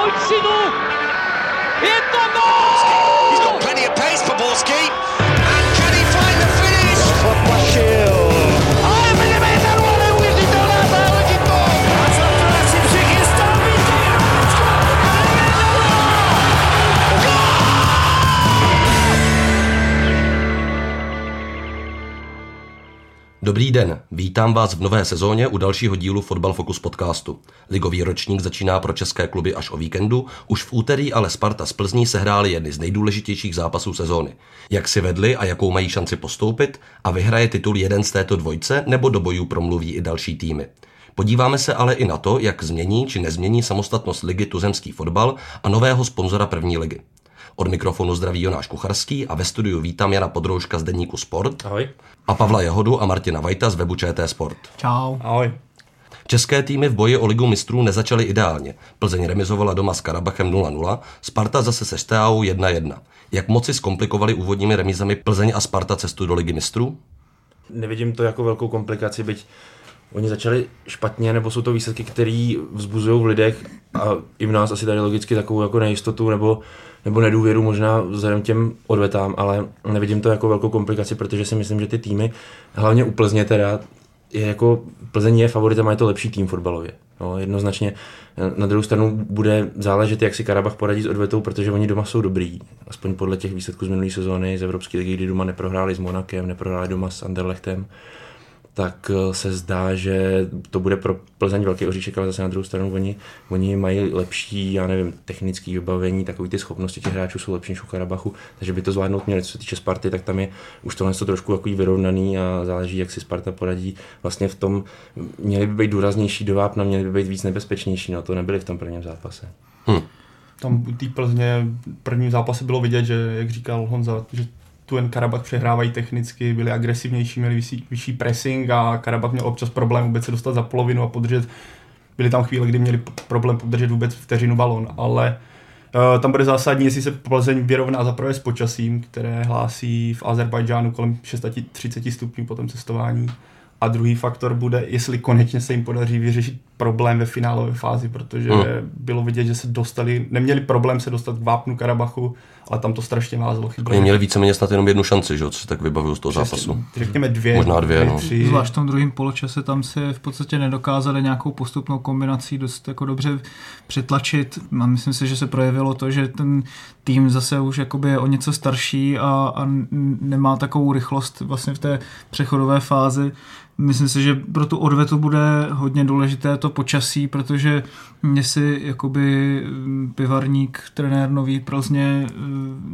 pojď synu! Je Dobrý den, vítám vás v nové sezóně u dalšího dílu Fotbal Focus podcastu. Ligový ročník začíná pro české kluby až o víkendu, už v úterý ale Sparta z Plzní sehráli jedny z nejdůležitějších zápasů sezóny. Jak si vedli a jakou mají šanci postoupit a vyhraje titul jeden z této dvojce nebo do bojů promluví i další týmy. Podíváme se ale i na to, jak změní či nezmění samostatnost ligy tuzemský fotbal a nového sponzora první ligy. Od mikrofonu zdraví Jonáš Kucharský a ve studiu vítám Jana Podrouška z Deníku Sport Ahoj. a Pavla Jehodu a Martina Vajta z webu ČT Sport. Čau. Ahoj. České týmy v boji o ligu mistrů nezačaly ideálně. Plzeň remizovala doma s Karabachem 0-0, Sparta zase se Steaou 1-1. Jak moci zkomplikovali úvodními remízami Plzeň a Sparta cestu do ligy mistrů? Nevidím to jako velkou komplikaci, byť oni začali špatně, nebo jsou to výsledky, které vzbuzují v lidech a i v nás asi tady logicky takovou jako nejistotu nebo, nebo nedůvěru možná vzhledem těm odvetám, ale nevidím to jako velkou komplikaci, protože si myslím, že ty týmy, hlavně u Plzně teda, je jako, Plzeň je favoritem a je to lepší tým fotbalově. No, jednoznačně na druhou stranu bude záležet, jak si Karabach poradí s odvetou, protože oni doma jsou dobrý. Aspoň podle těch výsledků z minulé sezóny z Evropské ligy, kdy doma neprohráli s Monakem, neprohráli doma s Anderlechtem tak eh, se zdá, že to bude pro Plzeň velký oříšek, ale zase na druhou stranu oni, oni mají lepší, já nevím, technické vybavení, takové ty schopnosti těch hráčů jsou lepší než u Karabachu, takže by to zvládnout měli. Co se týče Sparty, tak tam je už tohle to trošku jako vyrovnaný a záleží, jak si Sparta poradí. Vlastně v tom měli by být důraznější do vápna, měli by být víc nebezpečnější, no to nebyli v tom prvním zápase. Hm. Tam u té Plzně v prvním zápase bylo vidět, že, jak říkal Honza, že tu jen Karabach přehrávají technicky, byli agresivnější, měli vyšší, vyšší pressing a Karabach měl občas problém vůbec se dostat za polovinu a podržet. Byly tam chvíle, kdy měli problém podržet vůbec vteřinu balon, ale uh, tam bude zásadní, jestli se Plzeň vyrovná za prvé s počasím, které hlásí v Azerbajdžánu kolem 630 stupňů po tom cestování. A druhý faktor bude, jestli konečně se jim podaří vyřešit problém ve finálové fázi, protože Hmm. bylo vidět, že se dostali, neměli problém se dostat k vápnu Karabachu, ale tam to strašně vázlo. Chybělo Oni měli víceméně snad jenom jednu šanci, že jo, co si tak vybavuju z toho zápasu. Řekněme dvě. Možná dvě, no. tři. Zvlášť v tom druhém poločase tam si v podstatě nedokázali nějakou postupnou kombinací dost jako dobře přetlačit. A myslím si, že se projevilo to, že ten tým zase už jakoby je o něco starší a, a nemá takovou rychlost vlastně v té přechodové fázi. Myslím si, že pro tu odvetu bude hodně důležité to počasí, protože mě si jakoby pivarník, trenér nový Plzně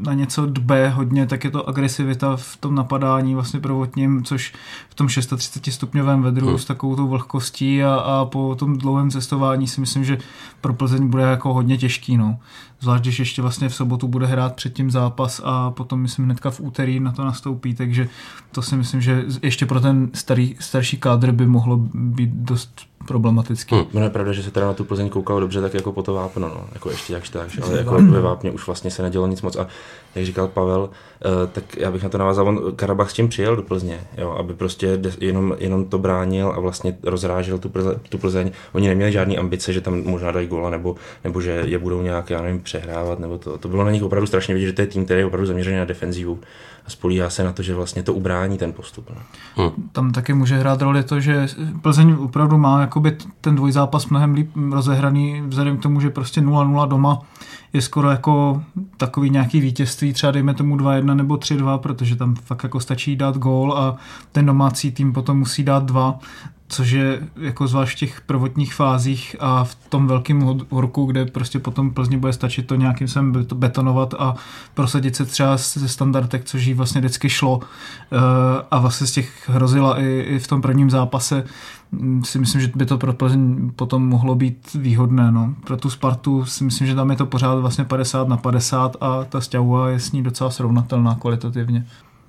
na něco dbe hodně, tak je to agresivita v tom napadání vlastně prvotním, což v tom 630 stupňovém vedru Hmm. s takovou tou vlhkostí a, a po tom dlouhém cestování si myslím, že pro Plzeň bude jako hodně těžký. No. Zvlášť, když ještě vlastně v sobotu bude hrát předtím zápas a potom myslím hnedka v úterý na to nastoupí, takže to si myslím, že ještě pro ten starý, starší kádr by mohlo být dost problematický. Hmm. No je pravda, že se teda na tu Plzeň koukalo dobře, tak jako po to vápno, no. jako ještě jakž tak, ale jako ve vápně už vlastně se nedělo nic moc a jak říkal Pavel, eh, tak já bych na to navázal, on Karabach s tím přijel do Plzně, jo, aby prostě jenom, jenom to bránil a vlastně rozrážel tu, Plze, tu Plzeň. Oni neměli žádný ambice, že tam možná dají góla nebo, nebo že je budou nějak, já nevím, přehrávat, nebo to. To bylo na nich opravdu strašně vidět, že to je tým, který je opravdu zaměřený na defenzivu a spolíhá se na to, že vlastně to ubrání ten postup. No. tam taky může hrát roli to, že Plzeň opravdu má jakoby ten dvojzápas mnohem líp rozehraný, vzhledem k tomu, že prostě 0-0 doma je skoro jako takový nějaký vítězství, třeba dejme tomu 2-1 nebo 3-2, protože tam fakt jako stačí dát gól a ten domácí tým potom musí dát dva, což je jako zvlášť v těch prvotních fázích a v tom velkém horku, kde prostě potom Plzni bude stačit to nějakým sem bet- betonovat a prosadit se třeba ze standardek, což jí vlastně vždycky šlo Eh, a vlastně z těch hrozila i, i v tom prvním zápase. Mm, Si myslím, že by to pro Plzeň potom mohlo být výhodné. No. Pro tu Spartu si myslím, že tam je to pořád vlastně 50 na 50 a ta Stěhova je s ní docela srovnatelná kvalitativně.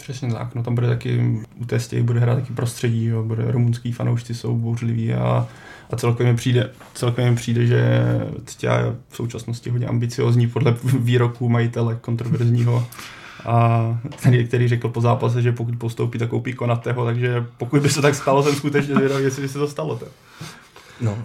Přesně tak, no tam bude taky, u té bude hrát taky prostředí, jo, bude rumunský fanoušci jsou bouřliví a, a celkově mi přijde, celkově mi přijde, že Ctě je v současnosti hodně ambiciozní podle výroku majitele kontroverzního a který, který řekl po zápase, že pokud postoupí, tak koupí Konatého, takže pokud by se tak stalo, jsem skutečně zvědavý, jestli by se to stalo. Tak. No,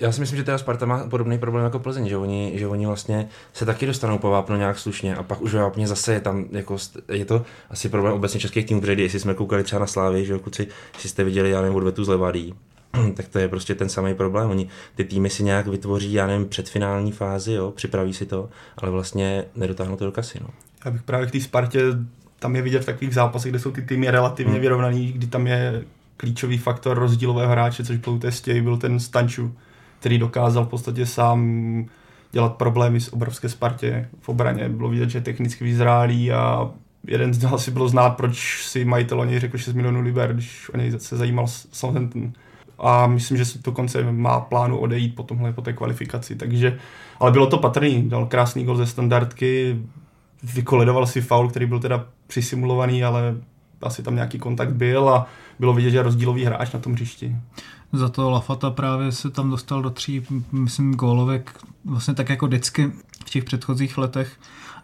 Já si myslím, že teda Sparta má podobný problém jako Plzeň, že oni, že oni vlastně se taky dostanou po vápno nějak slušně a pak už vápně zase je tam, jako, je to asi problém obecně českých týmů, protože jestli jsme koukali třeba na Slávy, že jo, kluci, jestli jste viděli, já nevím, odvetu z Levadí, tak to je prostě ten samý problém. Oni ty týmy si nějak vytvoří, já nevím, předfinální fázi, jo, připraví si to, ale vlastně nedotáhnou to do kasy. No. Já bych právě k té Spartě, tam je vidět v takových zápasech, kde jsou ty týmy relativně hmm. vyrovnaný, kdy tam je klíčový faktor rozdílového hráče, což byl testěj, byl ten Stanču, který dokázal v podstatě sám dělat problémy s obrovské Spartě v obraně. Bylo vidět, že je technicky vyzrálý a jeden z nás si bylo znát, proč si majitel o něj řekl 6 milionů liber, když o něj se zajímal Southampton. A myslím, že si dokonce má plánu odejít po tomhle, po té kvalifikaci. Takže, ale bylo to patrný, dal krásný gol ze standardky, vykoledoval si faul, který byl teda přisimulovaný, ale asi tam nějaký kontakt byl a bylo vidět, že rozdílový hráč na tom hřišti. Za to Lafata právě se tam dostal do tří, myslím, gólovek, vlastně tak jako vždycky v těch předchozích letech,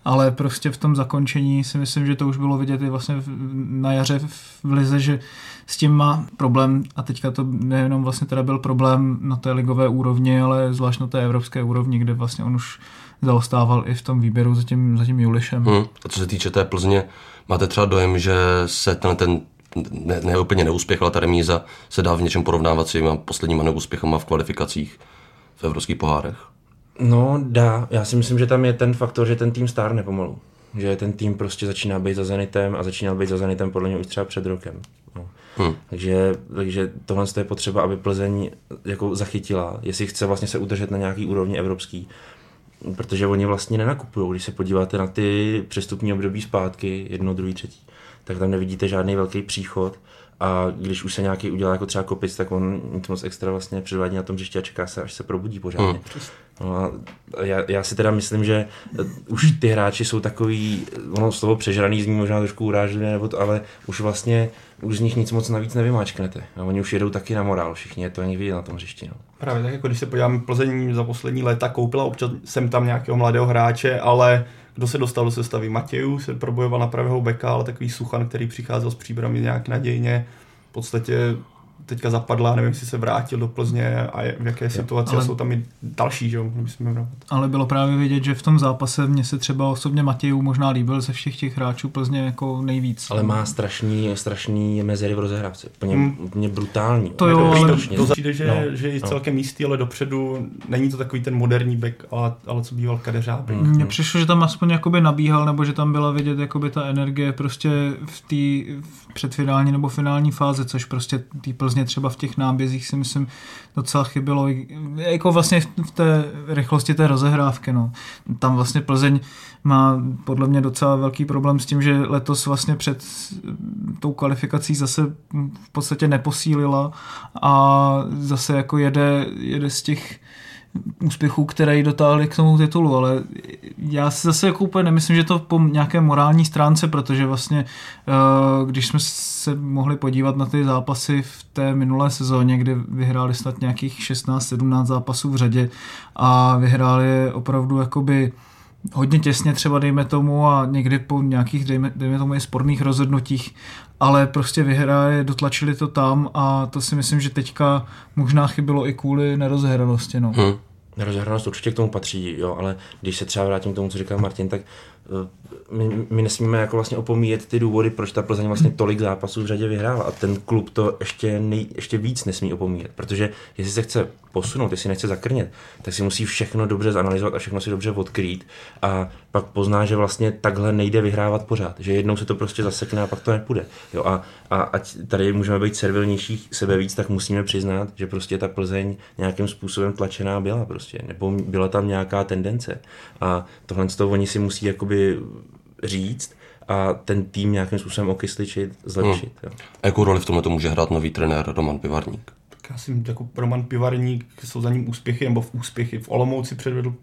ale prostě v tom zakončení si myslím, že to už bylo vidět i vlastně na jaře v Lize, že s tím má problém a teďka to nejenom vlastně teda byl problém na té ligové úrovni, ale zvlášť na té evropské úrovni, kde vlastně on už zaostával i v tom výběru za tím, za tím Julišem. Hmm. A co se týče té Plzně, máte třeba dojem, že se ten, ten ne, ne úplně neúspěch, ale ta remíza se dá v něčem porovnávat s těma posledníma neúspěchama v kvalifikacích v evropských pohárech? No, dá. Já si myslím, že tam je ten faktor, že ten tým stárne pomalu. Že ten tým prostě začíná být za Zenitem a začínal být za Zenitem podle něj už třeba před rokem. No. Hmm. Takže, takže tohle je potřeba, aby Plzeň jako zachytila, jestli chce vlastně se udržet na nějaký úrovni evropský. Protože oni vlastně nenakupují, když se podíváte na ty přestupní období zpátky, jedno, druhý, třetí tak tam nevidíte žádný velký příchod a když už se nějaký udělá jako třeba kopic, tak on nic moc extra vlastně předvádí na tom hřišti a čeká se, až se probudí pořádně. Hmm. No a já, já, si teda myslím, že už ty hráči jsou takový, ono slovo přežraný zní možná trošku urážlivě, nebo to, ale už vlastně už z nich nic moc navíc nevymáčknete. A oni už jedou taky na morál, všichni je to ani vidět na tom hřišti. No. Právě tak, jako když se podíváme, Plzeň za poslední léta koupila občas jsem tam nějakého mladého hráče, ale kdo se dostal do sestavy? Matějů, se probojoval na pravého beka, ale takový Suchan, který přicházel s příbrami nějak nadějně, v podstatě teďka zapadla, nevím, jestli se vrátil do Plzně a je, v jaké situaci ale, jsou tam i další, že jo, Ale bylo právě vidět, že v tom zápase mě se třeba osobně Matějů možná líbil ze všech těch hráčů Plzně jako nejvíc. Ale má strašný, strašný mezery v rozehrávce, úplně, hmm. úplně brutální. To jo, ale to přijde, že, no, že je no. celkem místý, ale dopředu není to takový ten moderní back, ale, ale co býval kadeřábek. Hmm. Mně přišlo, že tam aspoň jakoby nabíhal, nebo že tam byla vidět jakoby ta energie prostě v té předfinální nebo finální fáze, což prostě tý Plzně třeba v těch nábězích si myslím docela chybilo, jako vlastně v té rychlosti té rozehrávky. No. Tam vlastně Plzeň má podle mě docela velký problém s tím, že letos vlastně před tou kvalifikací zase v podstatě neposílila a zase jako jede, jede z těch úspěchů, které ji dotáhly k tomu titulu, ale já si zase jako úplně nemyslím, že to po nějaké morální stránce, protože vlastně eh, když jsme se mohli podívat na ty zápasy v té minulé sezóně, kdy vyhráli snad nějakých 16-17 zápasů v řadě a vyhráli opravdu jakoby hodně těsně třeba dejme tomu a někdy po nějakých dejme, dejme tomu i sporných rozhodnutích, ale prostě vyhráli, dotlačili to tam a to si myslím, že teďka možná chybilo i kvůli nerozehranosti. No. Hmm. Nerozehranost určitě k tomu patří, jo, ale když se třeba vrátím k tomu, co říkal Martin, tak Eh, my, my nesmíme jako vlastně opomíjet ty důvody, proč ta Plzeň vlastně tolik zápasů v řadě vyhrála a ten klub to ještě, nej, ještě víc nesmí opomíjet, protože jestli se chce posunout, jestli nechce zakrnět, tak si musí všechno dobře zanalizovat a všechno si dobře odkrýt a pak pozná, že vlastně takhle nejde vyhrávat pořád, že jednou se to prostě zasekne a pak to nepůjde. Jo, a, a ať tady můžeme být servilnější sebe víc, tak musíme přiznat, že prostě ta Plzeň nějakým způsobem tlačená byla prostě, nebo byla tam nějaká tendence a tohle z toho oni si musí jakoby říct a ten tým nějakým způsobem okysličit, zlepšit. Hmm. Jo. A jakou roli v tomhle to může hrát nový trenér Roman Pivarník? Já si jako Roman Pivarník jsou za ním úspěchy, nebo v úspěchy. V Olomouci předvedl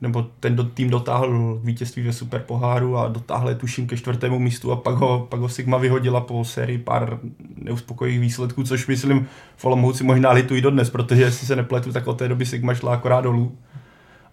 nebo ten do, tým dotáhl vítězství ve Super poháru a dotáhl tuším ke čtvrtému místu a pak ho, pak ho Sigma vyhodila po sérii pár neuspokojivých výsledků, což myslím v Olomouci možná litují dodnes, protože jestli se nepletu, tak od té doby Sigma šla akorát dolů.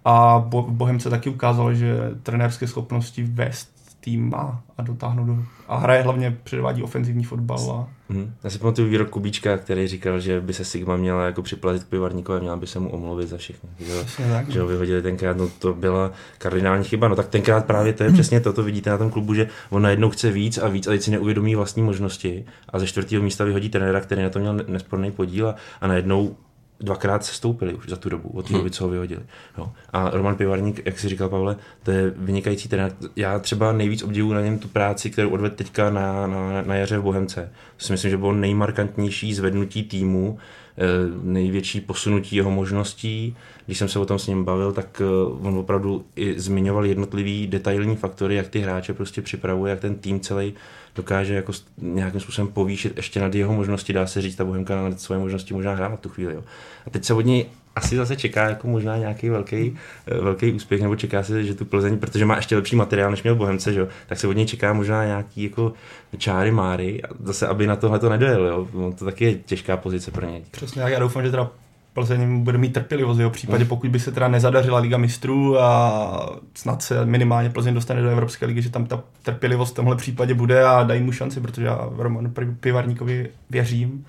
A bo, Bohem se taky ukázalo, že trenérské schopnosti vést tým má a dotáhnout do... A hraje hlavně, předvádí ofenzivní fotbal a Hmm. Já si pamatuju výrok Kubíčka, který říkal, že by se Sigma měla jako připlatit k pivarníkovi a měla by se mu omluvit za všechno. Že, Přesně tak. že ho vyhodili tenkrát, no to byla kardinální chyba. No tak tenkrát právě to je přesně to, to vidíte na tom klubu, že on najednou chce víc a víc a teď si neuvědomí vlastní možnosti a ze čtvrtého místa vyhodí trenéra, který na to měl nesporný podíl a, a najednou dvakrát se stoupili už za tu dobu, od té doby, co ho vyhodili. Jo. A Roman Pivarník, jak si říkal Pavle, to je vynikající trenér. Já třeba nejvíc obdivuju na něm tu práci, kterou odvedl teďka na, na, na jaře v Bohemce. To si myslím, že bylo nejmarkantnější zvednutí týmu, eh, největší posunutí jeho možností. Když jsem se o tom s ním bavil, tak eh, on opravdu i zmiňoval jednotlivý detailní faktory, jak ty hráče prostě připravuje, jak ten tým celý dokáže jako nějakým způsobem povýšit ještě nad jeho možnosti, dá se říct, ta Bohemka nad svoje možnosti možná hrála tu chvíli. Jo. A teď se od něj asi zase čeká jako možná nějaký velký, eh, velký úspěch, nebo čeká se, že tu Plzeň, protože má ještě lepší materiál, než měl Bohemce, že jo, tak se od něj čeká možná nějaký jako čáry máry, a zase aby na tohle to nedojel, jo. On to taky je těžká pozice pro něj. Přesně, já doufám, že teda Plzeň bude mít trpělivost v jeho případě, pokud by se teda nezadařila Liga mistrů a snad se minimálně Plzeň dostane do Evropské ligy, že tam ta trpělivost v tomhle případě bude a dají mu šanci, protože já Romanu Pivarníkovi věřím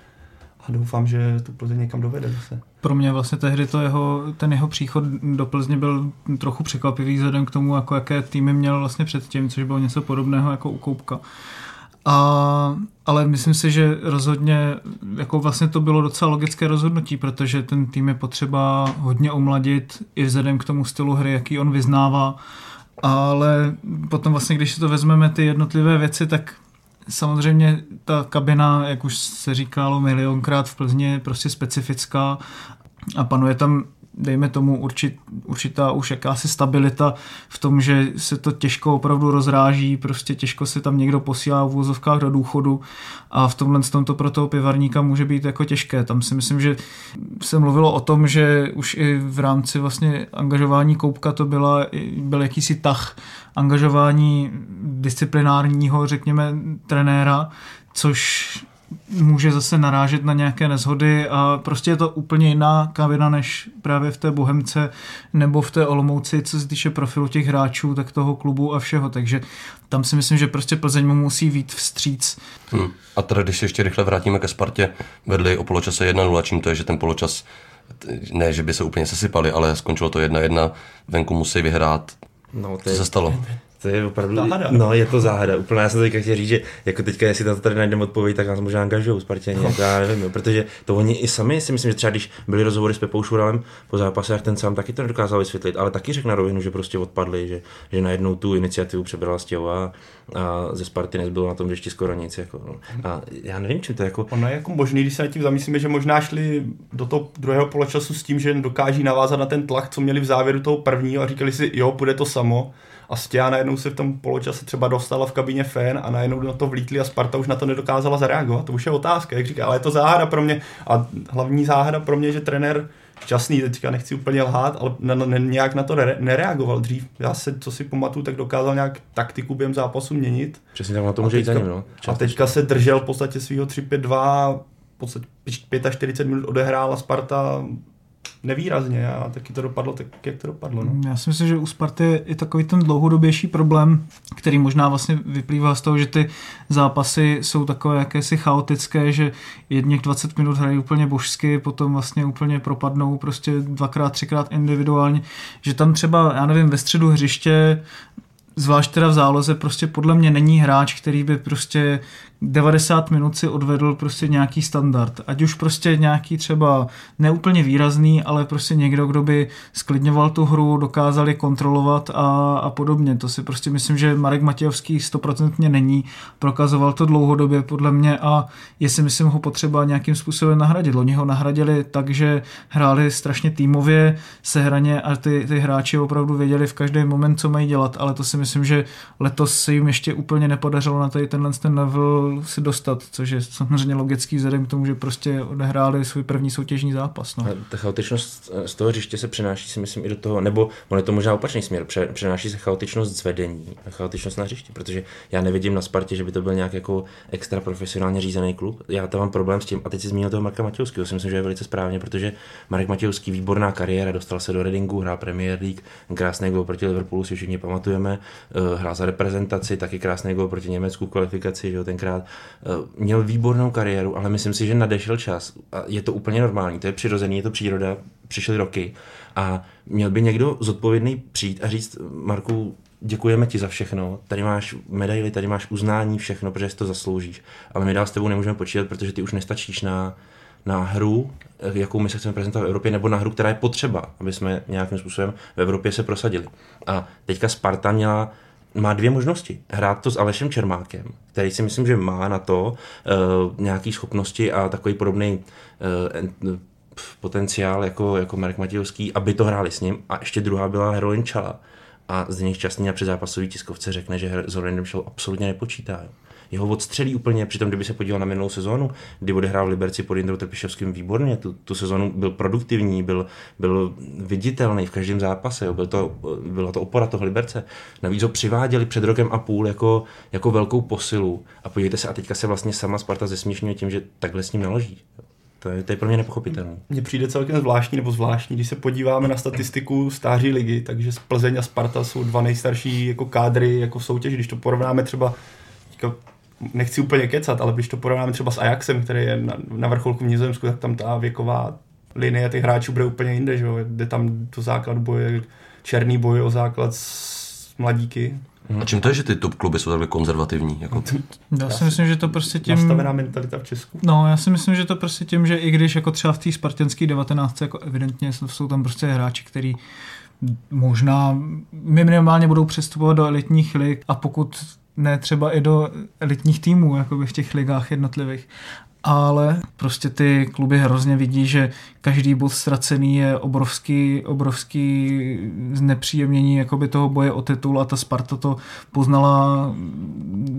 a doufám, že tu Plzeň někam dovede zase. Pro mě vlastně tehdy to jeho, ten jeho příchod do Plzně byl trochu překvapivý vzhledem k tomu, jako jaké týmy měl vlastně předtím, což bylo něco podobného jako u Koupka. A, ale myslím si, že rozhodně jako vlastně to bylo docela logické rozhodnutí, protože ten tým je potřeba hodně omladit i vzhledem k tomu stylu hry, jaký on vyznává. Ale potom vlastně, když si to vezmeme ty jednotlivé věci, tak samozřejmě ta kabina, jak už se říkalo milionkrát v Plzni, je prostě specifická a panuje tam dejme tomu určit, určitá už jakási stabilita v tom, že se to těžko opravdu rozráží, prostě těžko se tam někdo posílá v úvozovkách do důchodu a v tomhle tom to pro toho pivarníka může být jako těžké. Tam si myslím, že se mluvilo o tom, že už i v rámci vlastně angažování Koupka to byla, byl jakýsi tah angažování disciplinárního, řekněme, trenéra, což může zase narážet na nějaké nezhody a prostě je to úplně jiná kabina než právě v té Bohemce nebo v té Olomouci, co se týče profilu těch hráčů, tak toho klubu a všeho, takže tam si myslím, že prostě Plzeň mu musí vít vstříc. Hmm. A teda, když se ještě rychle vrátíme ke Spartě, vedli o poločase 1-0, čím to je, že ten poločas, ne, že by se úplně sesypali, ale skončilo to 1-1, venku musí vyhrát. No, to Co je, se stalo? To je opravdu, Záhada. no je to záhada, úplně já jsem teďka chtěl říct, že jako teďka, jestli na to tady najdeme odpověď, tak nás možná angažují Spartěni, jako já nevím, jo, protože to oni i sami si myslím, že třeba když byli rozhovory s Pepou Šuralem po zápase, jak ten sám taky to nedokázal vysvětlit, ale taky řekl na rovinu, že prostě odpadli, že, že najednou tu iniciativu přebrala Stěhová a ze Sparty nezbylo na tom ještě skoro nic, jako, no. a já nevím, čím to jako, Ono je jako možný, když se nad tím zamyslíme, že možná šli do toho druhého poločasu s tím, že dokáží navázat na ten tlak, co měli v závěru toho prvního a říkali si, jo, bude to samo. A Stěha najednou se v tom poločase třeba dostala v kabině fén a najednou na to vlítli a Sparta už na to nedokázala zareagovat. To už je otázka, jak říká, ale je to záhada pro mě. A hlavní záhada pro mě, že trenér Časný, teďka nechci úplně lhát, ale na, na, nějak na to nere, nereagoval dřív. Já se, co si pamatuju, tak dokázal nějak taktiku během zápasu měnit. přesně tak na to může jít no. a teďka se držel v podstatě svého 3-5-2, v podstatě 45 minut odehrála Sparta nevýrazně a taky to dopadlo tak, jak to dopadlo. No. Já si myslím, že u Sparty je i takový ten dlouhodobější problém, který možná vlastně vyplývá z toho, že ty zápasy jsou takové jakési chaotické, že jedněch 20 minut hrají úplně božsky, potom vlastně úplně propadnou prostě dvakrát, třikrát individuálně, že tam třeba, já nevím, ve středu hřiště zvlášť teda v záloze, prostě podle mě není hráč, který by prostě 90 minut si odvedl prostě nějaký standard. Ať už prostě nějaký třeba neúplně výrazný, ale prostě někdo, kdo by sklidňoval tu hru, dokázal je kontrolovat a, a podobně. To si prostě myslím, že Marek Matějovský stoprocentně není. Prokazoval to dlouhodobě podle mě a je si myslím ho potřeba nějakým způsobem nahradit. Loni ho nahradili tak, že hráli strašně týmově, sehraně a ty, ty hráči opravdu věděli v každý moment, co mají dělat, ale to si myslím, že letos se jim ještě úplně nepodařilo na tady tenhle ten level si dostat, což je samozřejmě logický vzhledem k tomu, že prostě odehráli svůj první soutěžní zápas. No. Ta chaotičnost z toho hřiště se přenáší si myslím i do toho, nebo on je to možná opačný směr, pře, přenáší se chaotičnost z vedení a chaotičnost na hřišti, protože já nevidím na Spartě, že by to byl nějak jako extra profesionálně řízený klub. Já tam mám problém s tím, a teď si zmínil toho Marka Matějovského, si myslím, že je velice správně, protože Marek Matějovský výborná kariéra, dostal se do Readingu, hrál Premier League, krásný gol proti Liverpoolu si všichni pamatujeme, uh, hrál za reprezentaci, taky krásný gol proti Německu kvalifikaci, že jo, tenkrát. Uh, měl výbornou kariéru, ale myslím si, že nadešel čas. A je to úplně normální, to je přirozený, je to příroda, přišly roky a měl by někdo zodpovědný přijít a říct, Marku, děkujeme ti za všechno, tady máš medaily, tady máš uznání, všechno, protože si to zasloužíš, ale my dál s tebou nemůžeme počítat, protože ty už nestačíš na, na hru, jakou my se chceme prezentovat v Evropě, nebo na hru, která je potřeba, aby jsme nějakým způsobem v Evropě se prosadili. A teďka Sparta měla má dvě možnosti. Hrát to s Alešem Čermákem, který si myslím, že má na to uh, nějaké schopnosti a takový podobný uh, potenciál jako, jako Marek Matějovský, aby to hráli s ním. A ještě druhá byla Heroin Čala. A Zdeněk Šťastný na předzápasový tiskovce řekne, že s Heroinem Čalou absolutně nepočítá. Jo jeho odstřelí úplně, přitom kdyby se podíval na minulou sezónu, kdy odehrál v Liberci pod Jindrou Trpišovským výborně, tu, tu sezónu byl produktivní, byl, byl viditelný v každém zápase, jo. Byl to, byla to opora toho Liberce. Navíc ho přiváděli před rokem a půl jako, jako velkou posilu a podívejte se, a teďka se vlastně sama Sparta zesměšňuje tím, že takhle s ním naloží. To je, to je pro mě nepochopitelné. Mně přijde celkem zvláštní nebo zvláštní, když se podíváme na statistiku stáří ligy, takže Plzeň a Sparta jsou dva nejstarší jako kádry jako soutěž. Když to porovnáme třeba nechci úplně kecat, ale když to porovnáme třeba s Ajaxem, který je na, na vrcholku v Nizozemsku, tak tam ta věková linie těch hráčů bude úplně jinde, že jo? Jde tam do základu boje, černý boj o základ s mladíky. A čím to je, že ty top kluby jsou takhle konzervativní? Jako... Já si myslím, že to prostě tím... Nastavená mentalita v Česku. No, já si myslím, že to prostě tím, že i když jako třeba v té spartanské 19 jako evidentně jsou tam prostě hráči, který možná minimálně budou přestupovat do elitních lig a pokud ne třeba i do elitních týmů, jako by v těch ligách jednotlivých. Ale prostě ty kluby hrozně vidí, že každý bod ztracený je obrovský, obrovský znepříjemnění jakoby toho boje o titul a ta Sparta to poznala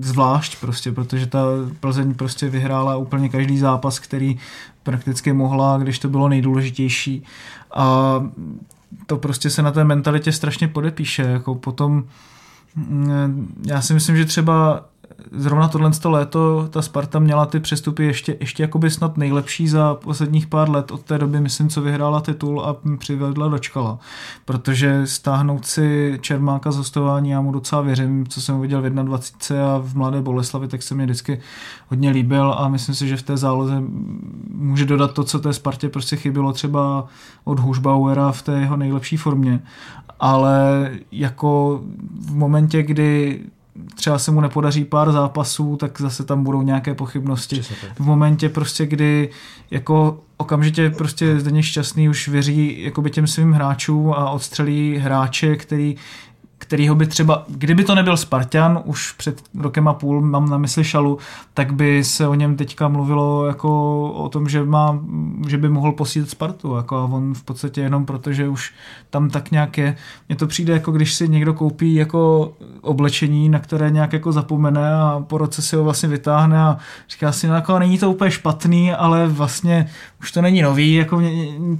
zvlášť prostě, protože ta Plzeň prostě vyhrála úplně každý zápas, který prakticky mohla, když to bylo nejdůležitější. A to prostě se na té mentalitě strašně podepíše. Jako potom já si myslím, že třeba zrovna tohle léto ta Sparta měla ty přestupy ještě, ještě jakoby snad nejlepší za posledních pár let od té doby, myslím, co vyhrála titul a přivedla dočkala. Protože stáhnout si Čermáka z hostování, já mu docela věřím, co jsem viděl v 21 a v Mladé Boleslavi, tak se mi vždycky hodně líbil a myslím si, že v té záloze může dodat to, co té Spartě prostě chybilo třeba od Hušbauera v té jeho nejlepší formě. Ale jako v momentě, kdy třeba se mu nepodaří pár zápasů, tak zase tam budou nějaké pochybnosti. V momentě prostě, kdy jako okamžitě prostě Zdeněk Šťastný už věří jakoby těm svým hráčům a odstřelí hráče, který kterýho by třeba, kdyby to nebyl Spartan, už před rokem a půl, mám na mysli Šalu, tak by se o něm teďka mluvilo jako o tom, že, má, že by mohl posílit Spartu. Jako a on v podstatě jenom proto, že už tam tak nějak je. Mně to přijde jako když si někdo koupí jako oblečení, na které nějak jako zapomene a po roce si ho vlastně vytáhne a říká si, no jako není to úplně špatný, ale vlastně už to není nový, jako mě,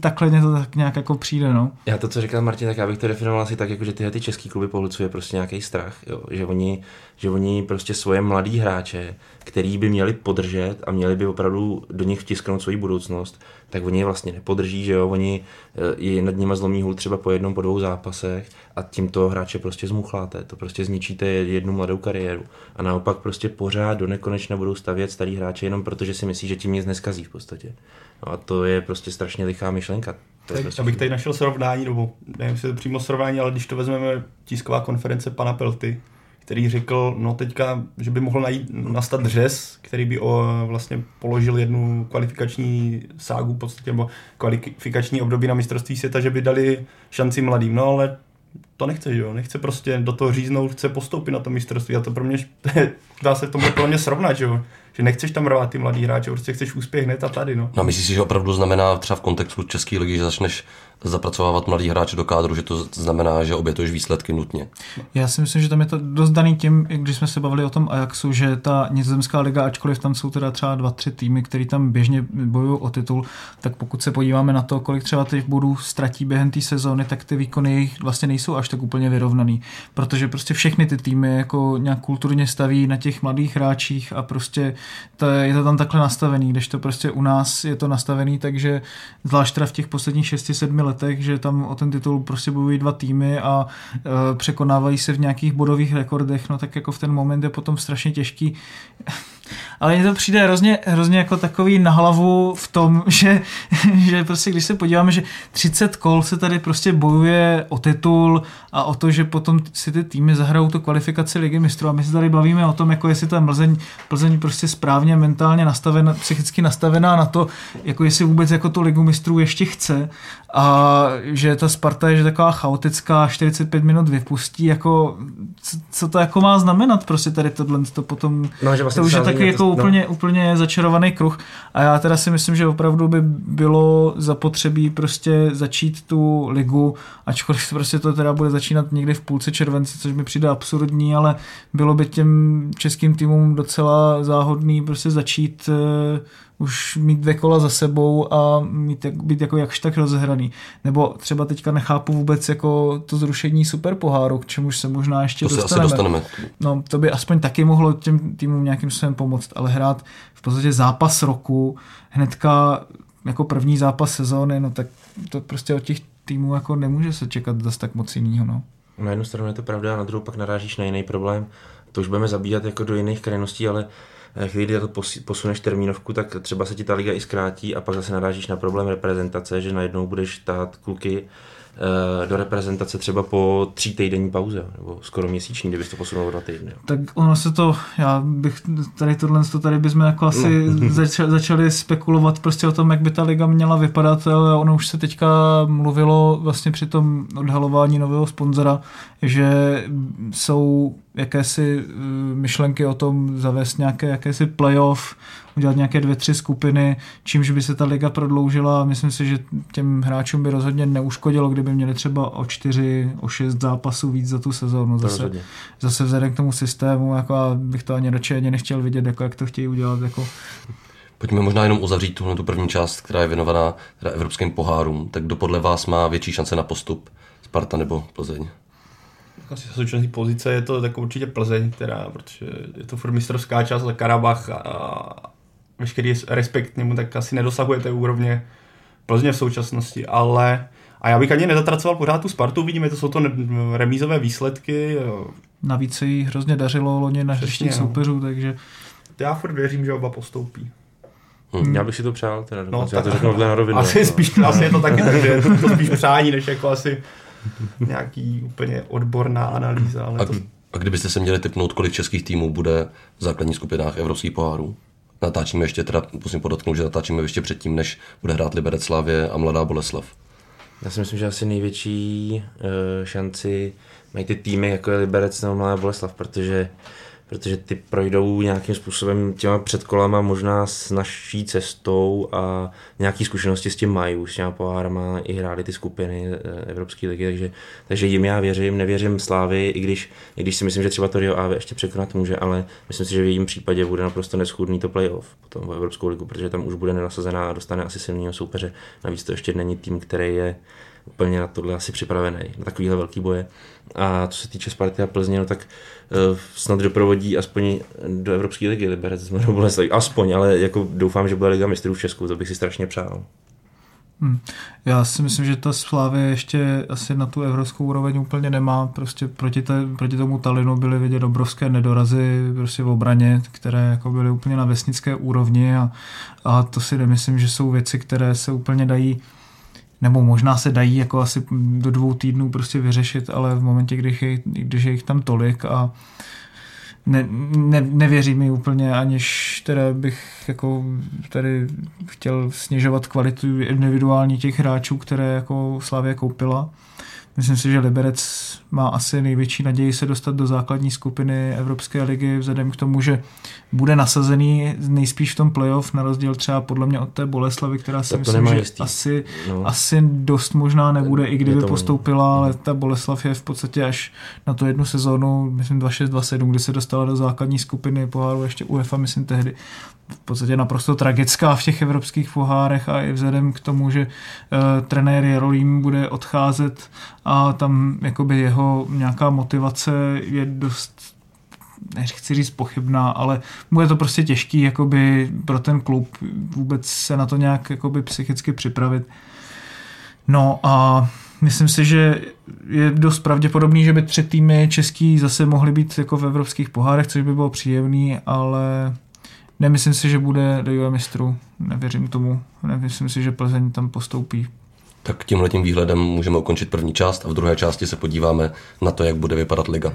takhle mě to tak nějak jako přijde, no. Já to, co říkal Martin, tak já bych to definoval asi tak, jako že tyhle ty český kluby pohlcuje prostě nějaký strach, jo? Že, oni, že oni prostě svoje mladý hráče, který by měli podržet a měli by opravdu do nich vtisknout svoji budoucnost, tak oni je vlastně nepodrží, že jo, oni eh, je nad nimi zlomí hůl třeba po jednom, po dvou zápasech a tímto hráče prostě zmuchláte, to prostě zničíte jednu mladou kariéru a naopak prostě pořád do nekonečna budou stavět starý hráče jenom protože si myslí, že tím nic neskazí v podstatě. No a to je prostě strašně lichá myšlenka. To tak, abych tady našel srovnání, nebo nevím, jestli to přímo srovnání, ale když to vezmeme tisková konference pana Pelty, který řekl, no teďka, že by mohl najít, nastat řez, který by o, vlastně položil jednu kvalifikační ságu, v podstatě, nebo kvalifikační období na mistrovství světa, že by dali šanci mladým. No ale to nechce, že jo? Nechce prostě do toho říznout, chce postoupit na to mistrovství a to pro mě, dá se to pro mě srovnat, že jo? Že nechceš tam rvát ty mladý hráče, prostě chceš úspěch hned a tady. No. no myslíš si, že opravdu znamená třeba v kontextu České ligy, že začneš zapracovávat mladý hráče do kádru, že to znamená, že obětuješ výsledky nutně? Já si myslím, že tam je to dost daný tím, když jsme se bavili o tom Ajaxu, že ta nizozemská liga, ačkoliv tam jsou teda třeba dva, tři týmy, který tam běžně bojují o titul, tak pokud se podíváme na to, kolik třeba těch bodů ztratí během té sezóny, tak ty výkony jejich vlastně nejsou až tak úplně vyrovnaný, protože prostě všechny ty týmy jako nějak kulturně staví na těch mladých hráčích a prostě to je, to tam takhle nastavený, když to prostě u nás je to nastavený, takže zvlášť teda v těch posledních 6-7 letech, že tam o ten titul prostě bojují dva týmy a e, překonávají se v nějakých bodových rekordech, no tak jako v ten moment je potom strašně těžký ale mně to přijde hrozně, hrozně jako takový na hlavu v tom, že, že prostě když se podíváme, že 30 kol se tady prostě bojuje o titul a o to, že potom si ty týmy zahrajou tu kvalifikaci ligy mistrů. A my se tady bavíme o tom, jako jestli ta Plzeň, Plzeň prostě správně mentálně nastavená, psychicky nastavená na to, jako jestli vůbec jako tu ligu mistrů ještě chce. A že ta Sparta je že taková chaotická, 45 minut vypustí, jako co to jako má znamenat prostě tady tohle, to potom, No, že vlastně to už je taky na jako to- no. úplně, úplně začarovaný kruh a já teda si myslím, že opravdu by bylo zapotřebí prostě začít tu ligu, ačkoliv prostě to teda bude začínat někdy v půlce července, což mi přijde absurdní, ale bylo by těm českým týmům docela záhodný prostě začít uh, už mít dvě kola za sebou a mít, jak- být jako jakž tak rozehraný. Nebo třeba teďka nechápu vůbec jako to zrušení superpoháru, k čemuž se možná ještě To se asi dostaneme. dostaneme. No, to by aspoň taky mohlo těm týmům nějakým způsobem pomoct, ale hrát v podstatě zápas roku, hnedka jako první zápas sezóny, no tak to prostě od těch týmů jako nemůže se čekat zase tak moc jinýho, no. Na jednu stranu je to pravda, a na druhou pak narážíš na jiný problém. To už budeme zabíjat jako do jiných krajností, ale eh, chvíli, kdy to posuneš termínovku, tak třeba se ti ta liga i zkrátí a pak zase narážíš na problém reprezentace, že najednou budeš tát kluky eh, do reprezentace třeba po tří týdenní pauze, nebo skoro měsíční, kdybys to posunul o dva týdny. Tak ono se to, já bych tady tohle, to tady bychom jako asi No. začali, začali spekulovat prostě o tom, jak by ta liga měla vypadat, ale ono už se teďka mluvilo vlastně při tom odhalování nového sponzora, že jsou jakési eh, myšlenky o tom zavést nějaké jakési playoff, udělat nějaké dvě, tři skupiny, čímž by se ta liga prodloužila. Myslím si, že těm hráčům by rozhodně neuškodilo, kdyby měli třeba o čtyři, o šest zápasů víc za tu sezónu. Zase, rozhodně. zase vzhledem k tomu systému, jako já bych to ani radši ani nechtěl vidět, jako jak to chtějí udělat. Jako. Pojďme možná jenom uzavřít tuhle tu první část, která je věnovaná teda evropským pohárům. Tak kdo podle vás má větší šance na postup? Sparta nebo Plzeň? Asi současné pozice je to tak určitě Plzeň, která, protože je to furt mistrovská část za Karabach a, a veškerý respekt k němu tak asi nedosahuje té úrovně Plzně v současnosti, ale a já bych ani nezatracoval pořád tu Spartu, vidíme, to jsou to remízové výsledky. Navíc se jí hrozně dařilo loni na hřištích no. soupeřů, takže já furt věřím, že oba postoupí. Hmm. Já bych si to přál, teda No, dokonce, já to tak- řeknu na rovinu. Asi jako. spíš, asi je to taky tak, že je to, to spíš přání, než jako asi nějaký úplně odborná analýza, ale A, to, a kdybyste se měli typnout, kolik českých týmů bude v základních skupinách evropských pohárů? Natáčíme ještě, teda musím podotknout, že natáčíme ještě předtím, než bude hrát Liberec Slavě a Mladá Boleslav. Já si myslím, že asi největší uh, šanci mají ty týmy, jako je Liberec nebo Mladá Boleslav, protože, protože ty projdou nějakým způsobem těma předkolama možná s naší cestou a nějaký zkušenosti s tím mají, už s těma pohárama i hráli ty skupiny eh, Evropské ligy, takže, takže jim já věřím, nevěřím Slávy, i když, i když si myslím, že třeba to Rio Ave ještě překonat může, ale myslím si, že v jejím případě bude naprosto neschudný to playoff potom v Evropskou ligu, protože tam už bude nenasazená a dostane asi silného soupeře. Navíc to ještě není tým, který je úplně na tohle asi připravený, na takovýhle velký boje. A co se týče Sparty a Plzně, no tak uh, snad doprovodí aspoň do Evropské ligy Liberec z Mladou. Aspoň, ale jako doufám, že bude Liga mistrů v Česku, to bych si strašně přál. Hm. Já si myslím, že ta Slávě ještě asi na tu evropskou úroveň úplně nemá. Prostě proti, te, proti tomu Talinu byly vidět obrovské nedorazy prostě v obraně, které jako byly úplně na vesnické úrovni a, a to si nemyslím, že jsou věci, které se úplně dají nebo možná se dají jako asi do dvou týdnů prostě vyřešit, ale v momentě, když je, když je jich tam tolik a ne, ne, nevěří mi úplně, aniž teda bych jako tady chtěl snižovat kvalitu individuální těch hráčů, které jako Slavě koupila. Myslím si, že Liberec má asi největší naději se dostat do základní skupiny Evropské ligy, vzhledem k tomu, že bude nasazený nejspíš v tom playoff, na rozdíl třeba podle mě od té Boleslavy, která si Tak myslím, že jistý. asi, No. asi dost možná nebude, i kdyby to postoupila, možný. ale ta Boleslav je v podstatě až na tu jednu sezónu, myslím 2-6-2-7, kdy se dostala do základní skupiny poháru ještě UEFA, myslím tehdy, v podstatě naprosto tragická v těch evropských pohárech a i vzhledem k tomu, že uh, trenér Jarolím bude odcházet a tam jakoby jeho nějaká motivace je dost nechci říct pochybná, ale bude to prostě těžký jakoby pro ten klub vůbec se na to nějak jakoby psychicky připravit. No a myslím si, že je dost pravděpodobný, že by tři týmy český zase mohly být jako v evropských pohárech, což by bylo příjemný, ale nemyslím si, že bude Liga mistrů. Nevěřím tomu. Nemyslím si, že Plzeň tam postoupí. Tak tímhle tím výhledem můžeme ukončit první část a v druhé části se podíváme na to, jak bude vypadat liga.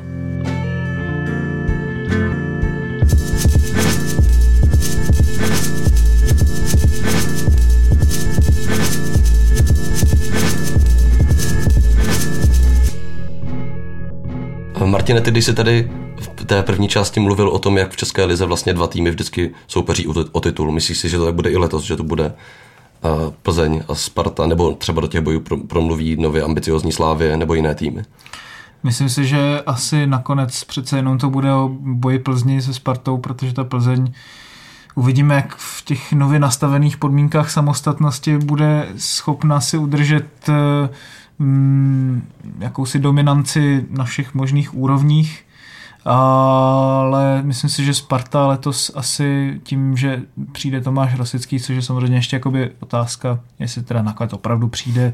Martine, ty když jsi tady v té první části mluvil o tom, jak v České lize vlastně dva týmy vždycky soupeří o titul. Myslíš si, že to tak bude i letos, že to bude Plzeň a Sparta, nebo třeba do těch bojů promluví nově ambiciozní Slávě nebo jiné týmy? Myslím si, že asi nakonec přece jenom to bude o boji Plzni se Spartou, protože ta Plzeň uvidíme, jak v těch nově nastavených podmínkách samostatnosti bude schopna si udržet mm, jakousi dominanci na všech možných úrovních ale myslím si, že Sparta letos asi tím, že přijde Tomáš Rosický, což je samozřejmě ještě jakoby otázka, jestli teda nakonec opravdu přijde,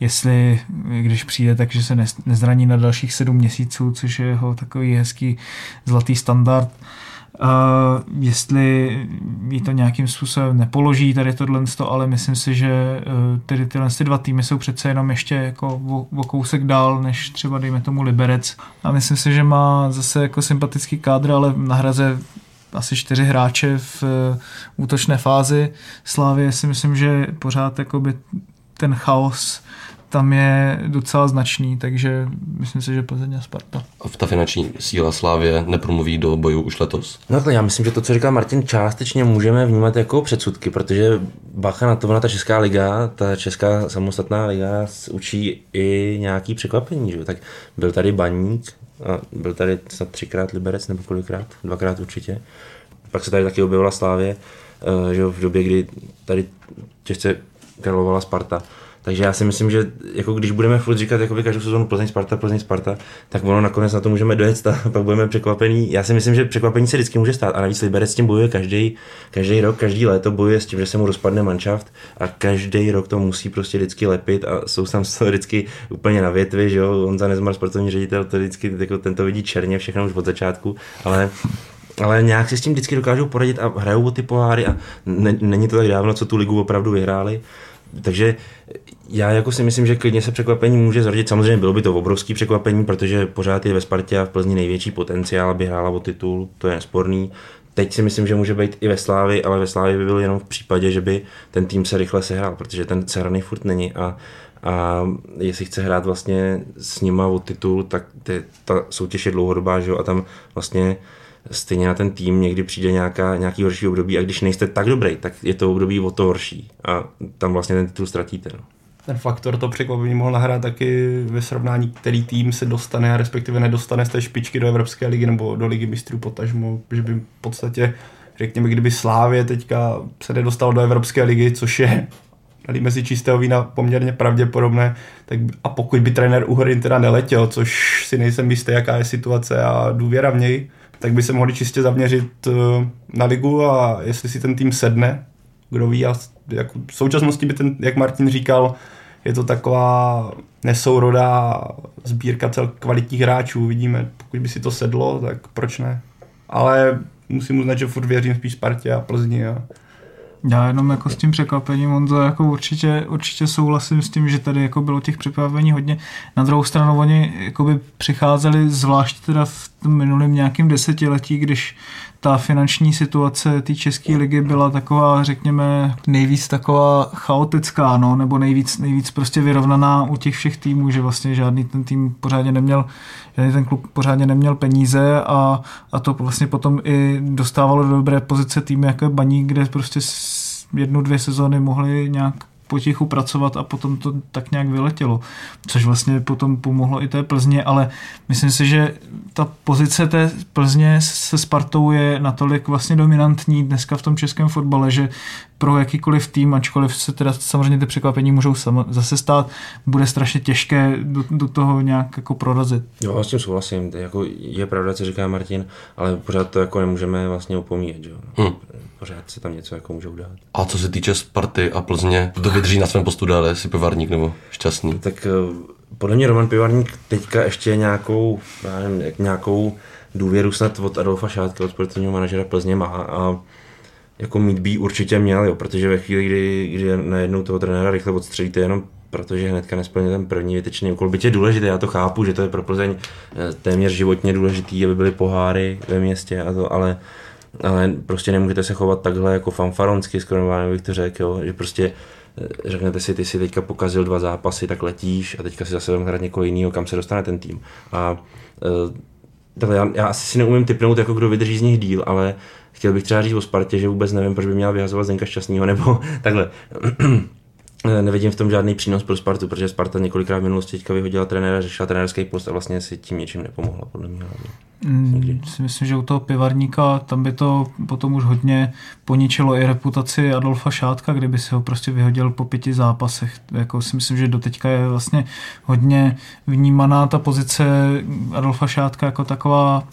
jestli když přijde, takže se nezraní na dalších sedm měsíců, což je jeho takový hezký zlatý standard. Uh, jestli jí to nějakým způsobem nepoloží tady tohle, ale myslím si, že uh, tedy tyhle ty dva týmy jsou přece jenom ještě jako o, o kousek dál, než třeba dejme tomu Liberec. A myslím si, že má zase jako sympatický kádr, ale na hraze asi čtyři hráče v uh, útočné fázi. Slávě si myslím, že pořád jakoby ten chaos tam je docela značný, takže myslím si, že Plzeň a Sparta. A v ta finanční síla Slávě nepromluví do boju už letos? No to já myslím, že to, co říkal Martin, částečně můžeme vnímat jako předsudky, protože bacha na to, na ta Česká liga, ta Česká samostatná liga učí i nějaký překvapení, že? tak byl tady Baník, a byl tady snad třikrát Liberec nebo kolikrát, dvakrát určitě. Pak se tady taky objevila Slávě, eh, že v době, kdy tady těžce královala Sparta. Takže já si myslím, že jako když budeme furt říkat jakoby každou sezónu Plzeň Sparta, Plzeň Sparta, tak ono nakonec na to můžeme dojet a pak budeme překvapení. Já si myslím, že překvapení se vždycky může stát. A navíc Liberec s tím bojuje každý, každý rok, každý léto bojuje s tím, že se mu rozpadne manšaft a každý rok to musí prostě vždycky lepit a jsou tam vždycky úplně na větvi, že jo, Honza Nezmar, sportovní ředitel, to vždycky jako ten to vidí černě všechno už od začátku, ale ale nějak si s tím vždycky dokážou poradit a hrajou o ty poháry a ne, není to tak dávno, co tu ligu opravdu vyhráli. Takže já jako si myslím, že klidně se překvapení může zrodit. Samozřejmě bylo by to obrovský překvapení, protože pořád je ve Spartě a v Plzni největší potenciál, aby hrála o titul, to je nesporný. Teď si myslím, že může být i ve Slávi, ale ve Slávi by byl jenom v případě, že by ten tým se rychle sehrál, protože ten sehraný furt není a, a jestli chce hrát vlastně s nima o titul, tak ty, ta soutěž je dlouhodobá, že jo, a tam vlastně stejně na ten tým někdy přijde nějaká, nějaký horší období a když nejste tak dobrý, tak je to období o to horší a tam vlastně ten titul ztratíte. No. Ten faktor to překvapení mohl nahrát taky ve srovnání, který tým se dostane a respektive nedostane z té špičky do Evropské ligy nebo do ligy mistrů potažmo, že by v podstatě řekněme, kdyby Slávě teďka se nedostal do Evropské ligy, což je tady mezi čistého vína poměrně pravděpodobné, tak a pokud by trenér Uhorin teda neletěl, což si nejsem jistý, jaká je situace a důvěra v něj, tak by se mohli čistě zaměřit eh, na ligu a jestli si ten tým sedne, kdo ví, a jako v současnosti by ten, jak Martin říkal, je to taková nesourodá sbírka cel kvalitních hráčů, vidíme, pokud by si to sedlo, tak proč ne. Ale musím uznat, že furt věřím spíš Spartě a Plzni a já jenom jako s tím překvapením, on to jako určitě, určitě souhlasím s tím, že tady jako bylo těch překvapení hodně. Na druhou stranu oni jako by přicházeli zvlášť teda v minulém nějakém desetiletí, když ta finanční situace té české ligy byla taková, řekněme, nejvíc taková chaotická, no, nebo nejvíc, nejvíc prostě vyrovnaná u těch všech týmů, že vlastně žádný ten tým pořádně neměl, žádný ten klub pořádně neměl peníze a, a to vlastně potom i dostávalo do dobré pozice týmy jako Baník, kde prostě jednu, dvě sezóny mohli nějak potichu pracovat a potom to tak nějak vyletělo, což vlastně potom pomohlo i té Plzně, ale myslím si, že ta pozice té Plzně se Spartou je natolik vlastně dominantní dneska v tom českém fotbale, že pro jakýkoliv tým, ačkoliv se teda samozřejmě ty překvapení můžou zase stát, bude strašně těžké do, do toho nějak jako prorazit. Jo, s tím souhlasím. Jako je pravda, co říká Martin, ale pořád to jako nemůžeme vlastně opomíjet. Že? Hmm. Pořád se tam něco jako můžou dát. A co se týče Sparty a Plzně, kdo vydrží na svém postu dále, si Pivarník nebo Šťastný? Tak eh, podle mě Roman Pivarník teďka ještě nějakou, já nevím, nějakou důvěru snad od Adolfa Šátka, od sportovního manažera Plzně má a jako mít by určitě měl, jo, protože ve chvíli, kdy, kdy najednou toho trenéra rychle odstřelíte jenom protože hnedka nesplnil ten první větečný úkol. Byť je důležité, já to chápu, že to je pro Plzeň eh, téměř životně důležitý, aby byly poháry ve městě, a to, ale, ale prostě nemůžete se chovat takhle jako fanfaronsky, skoro bych to řekl, jo, že prostě eh, řeknete si, ty si teďka pokazil dva zápasy, tak letíš a teďka si zase hrát někoho jiného, kam se dostane ten tým. A uh, já, já asi si neumím typnout, jako kdo vydrží z nich díl, ale chtěl bych třeba říct o Spartě, že vůbec nevím, proč by měla vyhazovat Zdenka Šťastného, nebo takhle. Nevidím v tom žádný přínos pro Spartu, protože Sparta několikrát v minulosti teďka vyhodila trenéra, řešila trenérský post a vlastně si tím něčím nepomohla, podle mě. Mm, si myslím, že u toho pivarníka tam by to potom už hodně poničilo i reputaci Adolfa Šátka, kdyby si ho prostě vyhodil po pěti zápasech. Jako si myslím, že doteďka je vlastně hodně vnímaná ta pozice Adolfa Šátka jako taková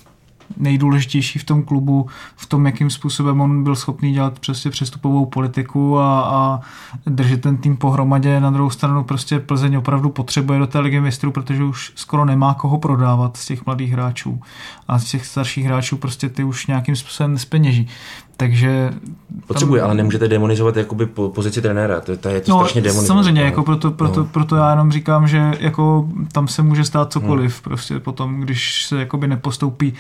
nejdůležitější v tom klubu, v tom, jakým způsobem on byl schopný dělat prostě přestupovou politiku a, a držet ten tým pohromadě. Na druhou stranu prostě Plzeň opravdu potřebuje do té ligy mistrů, protože už skoro nemá koho prodávat z těch mladých hráčů. A z těch starších hráčů prostě ty už nějakým způsobem nespeněží. Takže Potřebuje, tam... ale nemůžete demonizovat jakoby pozici trenéra, to, to je to no, strašně demonizovat. Samozřejmě, jako proto, proto, no. proto, já jenom říkám, že jako tam se může stát cokoliv, hmm. prostě potom, když se jakoby nepostoupí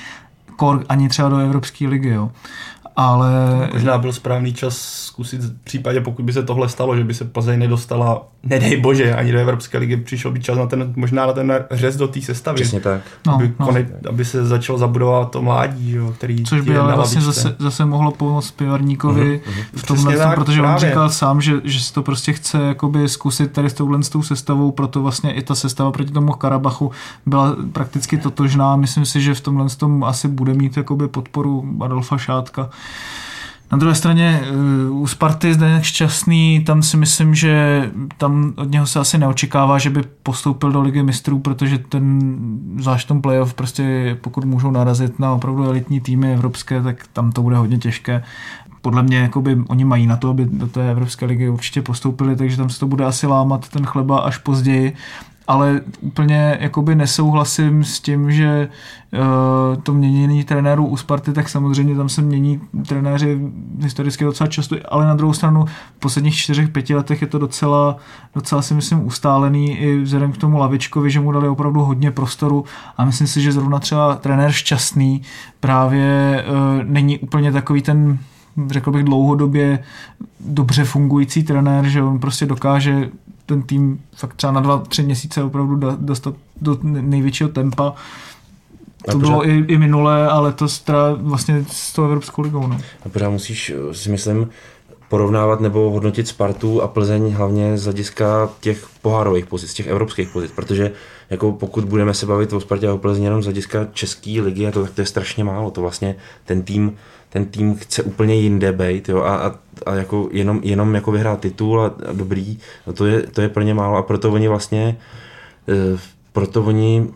kor ani třeba do Evropské ligy. Jo ale... Možná byl správný čas zkusit v případě, pokud by se tohle stalo, že by se Plzeň nedostala, nedej bože, ani do Evropské ligy, přišel by čas na ten, možná na ten řez do té sestavy. Přesně tak. No, aby, no. Konec, aby se začalo zabudovat to mládí, jo, který Což by ale vlastně zase, zase mohlo pomoct Pivarníkovi uh-huh, uh-huh. v tomhle, tom, tak, protože právě. on říkal sám, že, že si to prostě chce jakoby zkusit tady s touhle s tou sestavou, proto vlastně i ta sestava proti tomu Karabachu byla prakticky totožná. Myslím si, že v tomhle tom asi bude mít jakoby podporu Adolfa Šátka. Na druhé straně eh, u Sparty Zdeněk Šťastný, tam si myslím, že tam od něho se asi neočekává, že by postoupil do ligy mistrů, protože ten zvlášť tom playoff prostě pokud můžou narazit na opravdu elitní týmy evropské, tak tam to bude hodně těžké. Podle mě jakoby, oni mají na to, aby do té Evropské ligy určitě postoupili, takže tam se to bude asi lámat ten chleba až později ale úplně jakoby nesouhlasím s tím, že uh, to měnění trenérů u Sparty, tak samozřejmě tam se mění trenéři historicky docela často, ale na druhou stranu v posledních čtyřech, pěti letech je to docela, docela si myslím ustálený i vzhledem k tomu Lavičkovi, že mu dali opravdu hodně prostoru. A myslím si, že zrovna třeba trenér Šťastný právě uh, není úplně takový ten řekl bych dlouhodobě dobře fungující trenér, že on prostě dokáže ten tým fakt třeba na dva, tři měsíce opravdu dostat do největšího tempa. To pořád, bylo i, i minulé, ale to teda vlastně s tou Evropskou ligou. No. A pořád musíš, si myslím, porovnávat nebo hodnotit Spartu a Plzeň hlavně z hlediska těch pohárových pozic, těch evropských pozic, protože jako pokud budeme se bavit o Spartě a o Plzeň jenom z hlediska české ligy, a to, tak to je strašně málo, to vlastně ten tým ten tým chce úplně jinde být jo, a, a, a jako jenom, jenom jako vyhrát titul a, a dobrý, no to je, to je pro ně málo a proto oni vlastně e, proto oni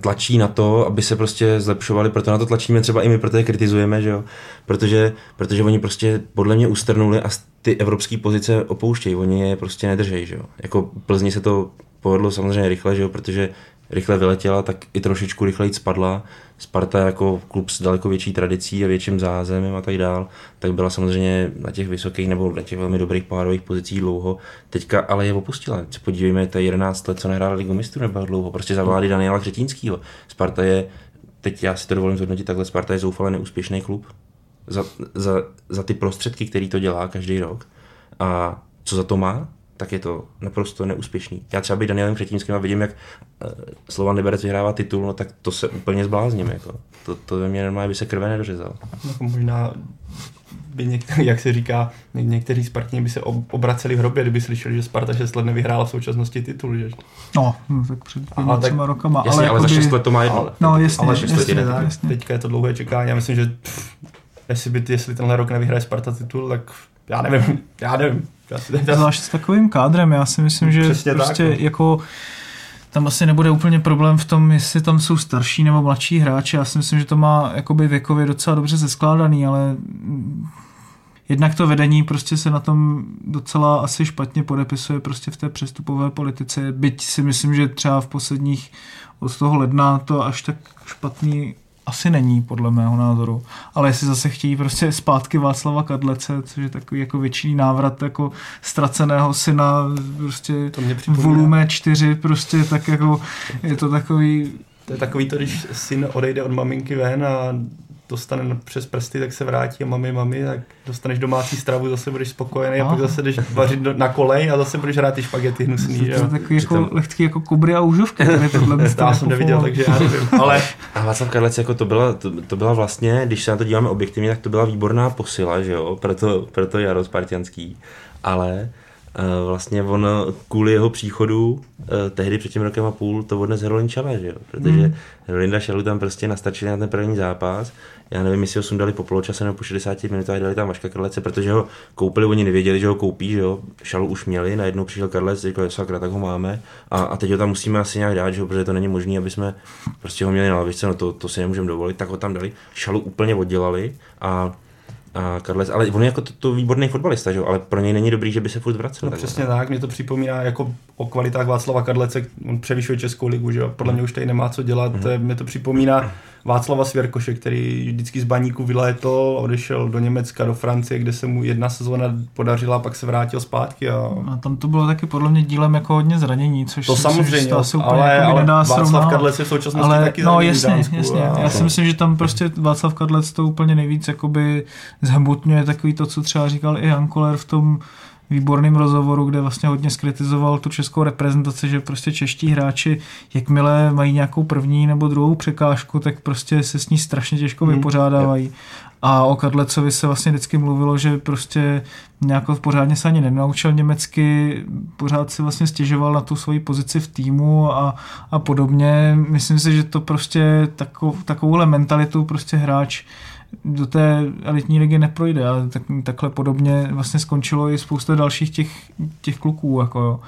tlačí na to, aby se prostě zlepšovali, proto na to tlačíme třeba i my, proto je kritizujeme, že jo? Protože, protože oni prostě podle mě ustrnuli a ty evropské pozice opouštějí, oni je prostě nedržejí, že jo? Jako Plzni se to povedlo samozřejmě rychle, že jo? protože rychle vyletěla, tak i trošičku rychleji spadla. Sparta jako klub s daleko větší tradicí a větším zázemím a tak dál, tak byla samozřejmě na těch vysokých nebo na těch velmi dobrých pohárových pozicích dlouho. Teďka ale je opustila. Se podívejme, to je 11 let, co nehrála ligu mistrů, nebyl dlouho. Prostě za vlády Daniela Křetínského. Sparta je, teď já si to dovolím zhodnotit takhle, Sparta je zoufale neúspěšný klub. Za, za, za ty prostředky, který to dělá každý rok. A co za to má? Tak je to naprosto neúspěšný. Já třeba být Danielem Křetínským a vidím, jak uh, Slovan Liberec vyhrává titul, no tak to se úplně zblázním. Jako. To, to ve mně normálně by se krve nedořezal. Jako možná by některý, jak se říká, ně- někteří Spartani by se ob- obraceli v hrobě, kdyby slyšeli, že Sparta 6 let nevyhrála v současnosti titul, že? No, no tak před tak- třema rokama. Jasně, ale, ale za jakoby- 6 let to má jedno. No jasně, Ale jasně, jasně, tak, jasně. teďka je to dlouhé čekání. Já myslím, že pff, jestli, by, jestli tenhle rok nevyhraje Sparta titul, tak já nevím, já nevím. Zvlášť s takovým kádrem, já si myslím, že Přesně tak, prostě no. jako tam asi nebude úplně problém v tom, jestli tam jsou starší nebo mladší hráči. Já si myslím, že to má jakoby věkově docela dobře zeskládaný, ale jednak to vedení prostě se na tom docela asi špatně podepisuje prostě v té přestupové politice. Byť si myslím, že třeba v posledních od toho ledna to až tak špatný asi není, podle mého názoru. Ale jestli zase chtějí prostě zpátky Václava Kadlece, což je takový jako větší návrat jako ztraceného syna, prostě To mě připomíná. volume 4, prostě tak jako je to takový To je takový to, když syn odejde od maminky ven a dostane přes prsty, tak se vrátí a mami, mami, tak dostaneš domácí stravu, zase budeš spokojený a Aha. pak zase jdeš vařit do, na kolej a zase budeš hrát ty špagety hnusný, to je takový jako Přitom- lehký jako kubry a užovky, tady tohle by Já jsem neviděl, takže já nevím. Ale A Václav Karlec, jako to byla, to, to byla vlastně, když se na to díváme objektivně, tak to byla výborná posila, že jo, proto, proto Jaro Spartianský, ale uh, vlastně on kvůli jeho příchodu uh, tehdy před tím rokem a půl to odnes Herolin Čava, že jo, protože Hmm. mm. Linda Šalu tam prostě nastačili na ten první zápas, já nevím, jestli ho sundali po poločase nebo po 60 minutách, dali tam Vaška Karlece, protože ho koupili, oni nevěděli, že ho koupí, že jo, Šalu už měli, najednou přišel Karlec, říkal, sakra, tak ho máme. A, a teď ho tam musíme asi nějak dát, že jo, protože to není možné, aby jsme prostě ho měli na lavičce, no to, to si nemůžeme dovolit, tak ho tam dali, Šalu úplně oddělali a a Karlec, ale on je jako to, to výborný fotbalista, že jo? ale pro něj není dobrý, že by se furt vracel. no, přesně tak, mě to připomíná jako o kvalitách Václava Kadlece, on převyšuje Českou ligu, že jo. Podle mě už tady nemá co dělat, to je, mě to připomíná Václava Svěrkoše, který vždycky z baníku vylétl, odešel do Německa, do Francie, kde se mu jedna sezóna podařila, pak se vrátil zpátky a A tam to bylo taky podle mě dílem jako hodně zranění, což To si samozřejmě, že to asi úplně ale, jako ale nedá Václav srovnávat. Kadlec je v současnosti ale, taky no jasně, Dánsku jasně. a- Já si myslím, že tam prostě Václav Kadlec to úplně nejvíc jakoby zhmotňuje takový to, co třeba říkal i Jan Koller v tom výborným rozhovoru, kde vlastně hodně skritizoval tu českou reprezentaci, že prostě čeští hráči, jakmile mají nějakou první nebo druhou překážku, tak prostě se s ní strašně těžko Hmm. vypořádávají. A o Kadlecovi se vlastně vždycky mluvilo, že prostě nějak pořádně se ani nenaučil německy, pořád si vlastně stěžoval na tu svoji pozici v týmu a, a podobně. Myslím si, že to prostě takovou, takovouhle mentalitu prostě hráč do té elitní ligy neprojde a tak, takhle podobně vlastně skončilo i spousta dalších těch, těch kluků. Jako jo.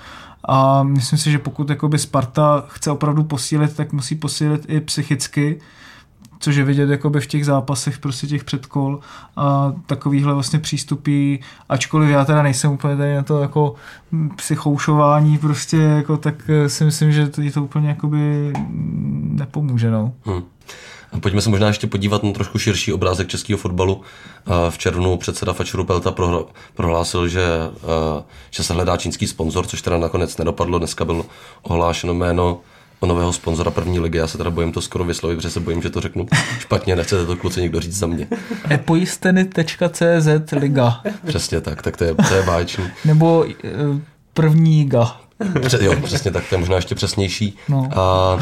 A myslím si, že pokud jakoby Sparta chce opravdu posílit, tak musí posílit i psychicky, což je vidět jakoby v těch zápasech prostě těch předkol a takovýhle vlastně přístupy, ačkoliv já teda nejsem úplně tady na to jako psychoušování prostě, jako, tak eh, si myslím, že to, to úplně jakoby mm, nepomůže, no. Hmm. A Pojďme se možná ještě podívat na trošku širší obrázek českého fotbalu. Eh, V červnu předseda Fačeru Pelta prohlásil, že, eh, že se hledá čínský sponzor, což teda nakonec nedopadlo. Dneska bylo ohlášeno jméno o nového sponzora první ligy. Já se teda bojím to skoro vyslovit, protože se bojím, že to řeknu špatně. Nechcete to kluci někdo říct za mě. epojisteny.cz liga, Přesně tak, tak to je, to je báječný. nebo eh, první liga. Pře- jo, přesně tak, to je možná ještě přesnější. No. A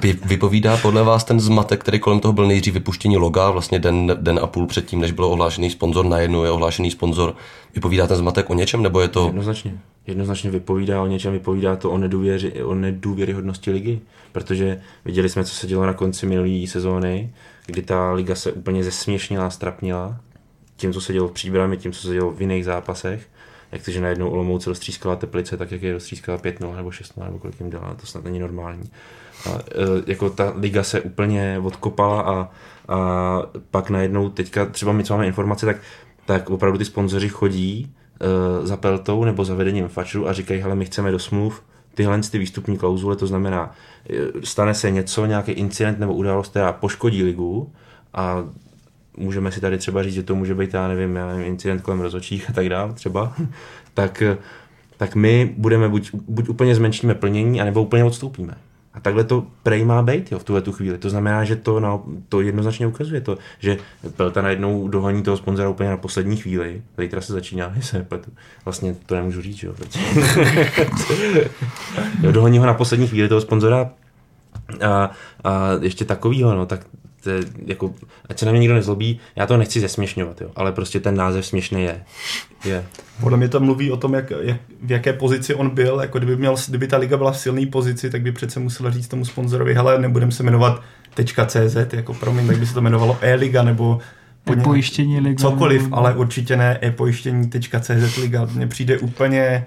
vy, vypovídá podle vás ten zmatek, který kolem toho byl nejdřív vypuštění loga, vlastně den, den a půl předtím, než byl ohlášený sponzor, najednou je ohlášený sponzor. Vypovídá ten zmatek o něčem, nebo je to... Jednoznačně. Jednoznačně vypovídá o něčem, vypovídá to o, nedůvěři, o nedůvěryhodnosti ligy, protože viděli jsme, co se dělo na konci minulé sezóny, kdy ta liga se úplně zesměšnila, strapnila, tím, co se dělo v příbrami, tím, co se dělo v jiných zápasech, jak to, že najednou Olomouc roztřískala Teplice, tak jak je roztřískala 5-0 nebo 6-0, nebo kolik jim dala, to snad není normální. A, e, jako ta liga se úplně odkopala a, a pak najednou teďka, třeba my co máme informace, tak, tak opravdu ty sponzoři chodí e, za peltou nebo za vedením fačru a říkají, hele, my chceme do smluv tyhle ty výstupní klauzule, to znamená, e, stane se něco, nějaký incident nebo událost, která poškodí ligu a můžeme si tady třeba říct, že to může být, já nevím, já nevím incident kolem rozočích a tak dále třeba, tak, tak my budeme buď, buď úplně zmenšíme plnění, anebo úplně odstoupíme. A takhle to prej má být jo, v tuhle tu chvíli. To znamená, že to, no, to jednoznačně ukazuje to, že Pelta najednou dohoní toho sponzora úplně na poslední chvíli. Zítra se začíná, se nepletu. Vlastně to nemůžu říct, jo. protože- jo dohoní ho na poslední chvíli toho sponzora a, a ještě takovýho, no, tak to je, jako, ať se na mě nikdo nezlobí, já to nechci zesměšňovat, jo, ale prostě ten název směšný je. je. Podle mě to mluví o tom, jak, jak, v jaké pozici on byl, jako kdyby, měl, kdyby ta liga byla v silné pozici, tak by přece musela říct tomu sponzorovi, hele, nebudeme se jmenovat .cz, jako promiň, tak by se to jmenovalo e-liga nebo po pojištění liga. Cokoliv, ale určitě ne e-pojištění.cz liga. Mně přijde úplně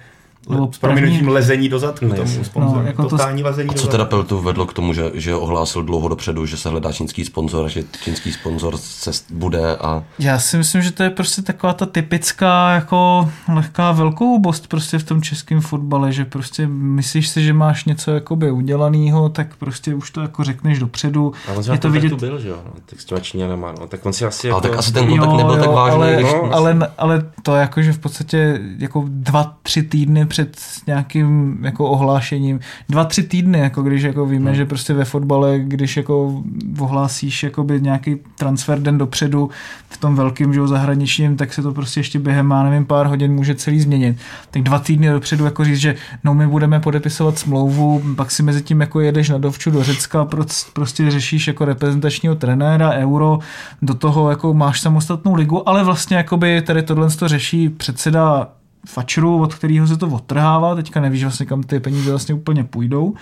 no, s prominutím lezení do zadku no, tomu sponzoru. No, jako Totální to... lezení A co teda Peltu vedlo k tomu, že, že ohlásil dlouho dopředu, že se hledá čínský sponzor a že čínský sponzor se bude a... Já si myslím, že to je prostě taková ta typická jako lehká velkoubost prostě v tom českém fotbale, že prostě myslíš si, že máš něco jakoby udělaného, tak prostě už to jako řekneš dopředu. A on je to vidět... byl, že jo, no, tak s těma Číňanama, no, tak on si asi jako... Ale tak asi ten kontakt jo, nebyl jo, tak vážný. Ale, když... no, ale, ale to jako, že v podstatě jako dva, tři týdny před nějakým jako ohlášením. Dva, tři týdny, jako když jako víme, hmm. že prostě ve fotbale, když jako ohlásíš jakoby nějaký transfer den dopředu v tom velkým že zahraničním, tak se to prostě ještě během, má nevím, pár hodin může celý změnit. Tak dva týdny dopředu jako říct, že no my budeme podepisovat smlouvu, pak si mezi tím jako jedeš na dovču do Řecka, prostě řešíš jako reprezentačního trenéra, euro, do toho jako máš samostatnou ligu, ale vlastně jakoby tady tohle to řeší předseda fačru, od kterého se to odtrhává, teďka nevíš vlastně, kam ty peníze vlastně úplně půjdou.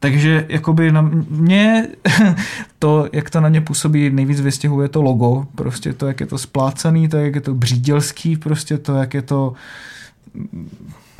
Takže jakoby na mě to, jak to na mě působí, nejvíc vystěhuje to logo, prostě to, jak je to splácený, to, jak je to břídělský, prostě to, jak je to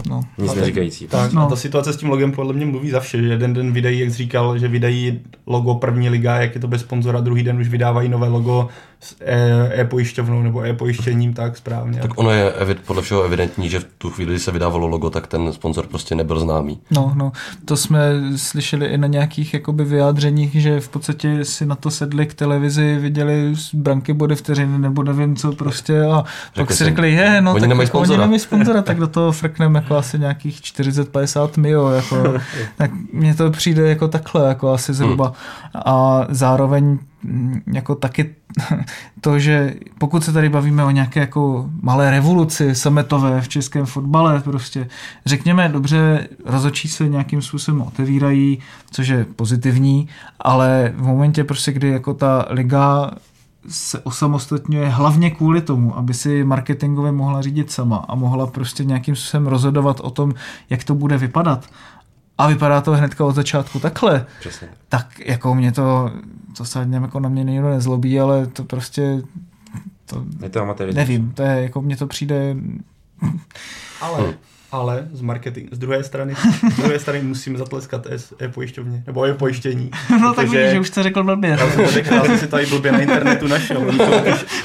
No. Nic neříkající. Tak, no. ta situace s tím logem podle mě mluví za vše, že jeden den vydají, jak jsi říkal, že vydají logo první liga, jak je to bez sponzora, druhý den už vydávají nové logo s e- e-pojišťovnou nebo e-pojištěním, tak správně. Tak ono je podle všeho evidentní, že v tu chvíli, kdy se vydávalo logo, tak ten sponzor prostě nebyl známý. No, no, to jsme slyšeli i na nějakých jakoby vyjádřeních, že v podstatě si na to sedli k televizi, viděli z branky body vteřiny nebo nevím co prostě a Řekli pak si řekli, je, no, oni tak nemají jako sponzora. oni nemají sponzora, tak do toho frkneme jako asi nějakých 40-50 mio, jako, tak mně to přijde jako takhle, jako asi zhruba. A zároveň mm, jako taky to, že pokud se tady bavíme o nějaké jako malé revoluci sametové v českém fotbale, prostě řekněme, dobře, rozočí se nějakým způsobem otevírají, což je pozitivní, ale v momentě prostě, kdy jako ta liga se osamostatňuje hlavně kvůli tomu, aby si marketingově mohla řídit sama a mohla prostě nějakým způsobem rozhodovat o tom, jak to bude vypadat. A vypadá to hnedka od začátku takhle. Přesně. Tak jako mě to, to se jako na mě nikdo nezlobí, ale to prostě to, je to nevím, to je, jako mně to přijde ale hmm ale z marketing, z druhé strany, z druhé strany musím zatleskat e-pojišťovně, nebo e-pojištění. No tak vidíš, že už to řekl blbě. Já jsem, řekl, já jsem si tady blbě na internetu našel.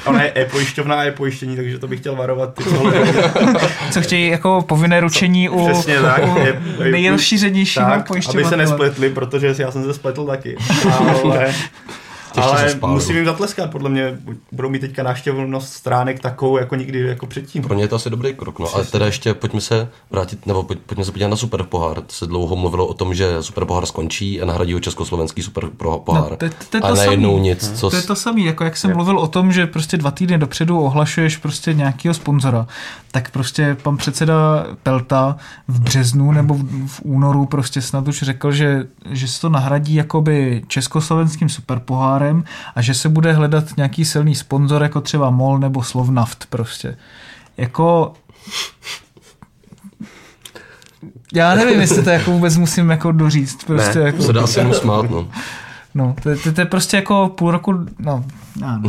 Ona je e-pojišťovna a e-pojištění, takže to bych chtěl varovat ty, co Co chtějí jako povinné ručení u, Přesně tak, u nejrozšířenějšího pojišťovatele. Aby se nespletli, protože já jsem se spletl taky. Ale ale musím jim zatleskat, podle mě budou mít teďka návštěvnost stránek takovou jako nikdy jako předtím. Pro ně je to asi dobrý krok, no. Ale teda ještě pojďme se vrátit, nebo pojď, pojďme se podívat na Super pohár. Se dlouho mluvilo o tom, že Super pohár skončí a nahradí ho československý Super pohár. No, to, to, to a najednou nic. Co to je to samé, jako jak jsem je. mluvil o tom, že prostě dva týdny dopředu ohlašuješ prostě nějakého sponzora, tak prostě pan předseda Pelta v březnu nebo v, v únoru prostě snad už řekl, že, že se to nahradí jakoby československým superpohárem a že se bude hledat nějaký silný sponzor jako třeba MOL nebo Slovnaft prostě. Jako já nevím, jestli to jako vůbec musím jako doříct. Prostě ne, jako... se dá asi smát, no. No, to, to, to, je prostě jako půl roku, no, já,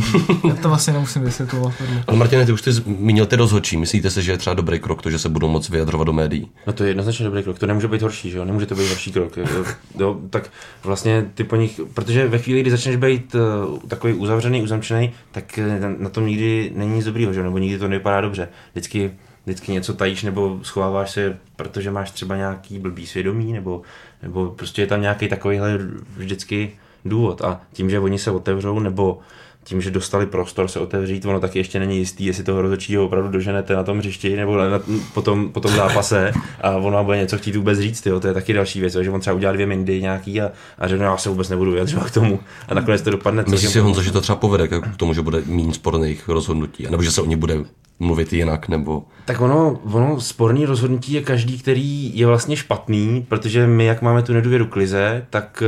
já to vlastně nemusím vysvětlovat. Ale Martine, ty už ty zmínil ty rozhodčí. Myslíte si, že je třeba dobrý krok to, že se budou moc vyjadrovat do médií? No to je jednoznačně dobrý krok, to nemůže být horší, že jo? Nemůže to být horší krok. Jo, tak vlastně ty po nich, protože ve chvíli, kdy začneš být uh, takový uzavřený, uzamčený, tak uh, na tom nikdy není nic dobrýho, že jo? Nebo nikdy to nevypadá dobře. Vždycky vždycky něco tajíš nebo schováváš se, protože máš třeba nějaký blbý svědomí, nebo, nebo prostě je tam nějaký takovýhle vždycky důvod. A tím, že oni se otevřou, nebo tím, že dostali prostor se otevřít, ono taky ještě není jistý, jestli toho rozhodčího opravdu doženete na tom hřišti nebo na, po, tom, po tom zápase a ono bude něco chtít vůbec říct, tyjo, to je taky další věc, že on třeba udělá dvě mindy nějaký a, a řekne, no, já se vůbec nebudu vyjadřovat k tomu a nakonec to dopadne. Myslíš si, Honzo, že to třeba povede k tomu, že bude méně sporných rozhodnutí, nebo že se o ně bude mluvit jinak, nebo... Tak ono, ono sporný rozhodnutí je každý, který je vlastně špatný, protože my, jak máme tu nedůvěru k lize, tak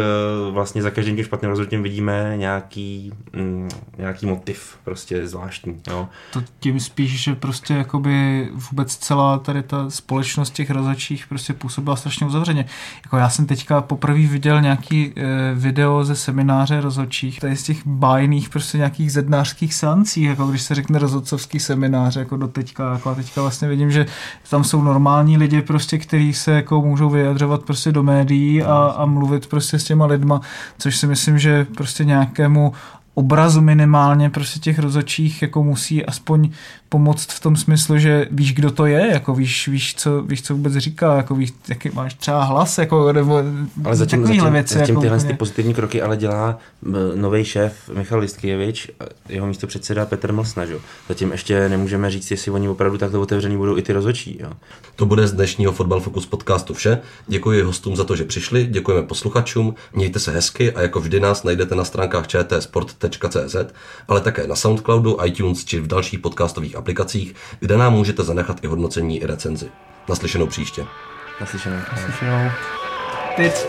uh, vlastně za každým tím špatným rozhodnutím vidíme nějaký, mm, nějaký motiv, prostě zvláštní. Jo. To tím spíš, že prostě jakoby vůbec celá tady ta společnost těch rozhodčích prostě působila strašně uzavřeně. Jako já jsem teďka poprvé viděl nějaký e, video ze semináře rozhodčích, tady z těch bájných prostě nějakých zednářských seancí, jako když se řekne rozhodcovský seminář, jako do teďka, jako a teďka vlastně vidím, že tam jsou normální lidi prostě, kteří se jako můžou vyjadřovat prostě do médií a, a mluvit prostě s těma lidma, což si myslím, že prostě nějakému obrazu minimálně prostě těch rozhodčích jako musí aspoň pomoct v tom smyslu, že víš, kdo to je, jako víš, víš, co, víš, co vůbec říká, jako víš, jaký máš třeba hlas, jako, nebo ale zatím, zatím, věci. Zatím jako tyhle úplně. ty pozitivní kroky ale dělá nový šéf Michal Listkijevič, jeho místo předseda Petr Mlsna, že? Zatím ještě nemůžeme říct, jestli oni opravdu takto otevřený budou i ty rozhodčí. Jo? To bude z dnešního Fotbal Focus podcastu vše. Děkuji hostům za to, že přišli, děkujeme posluchačům, mějte se hezky a jako vždy nás najdete na stránkách čtsport.cz, ale také na Soundcloudu, iTunes či v dalších podcastových aplikacích, kde nám můžete zanechat i hodnocení i recenzi. Naslyšenou příště. Naslyšenou. Slyšenou. Teď.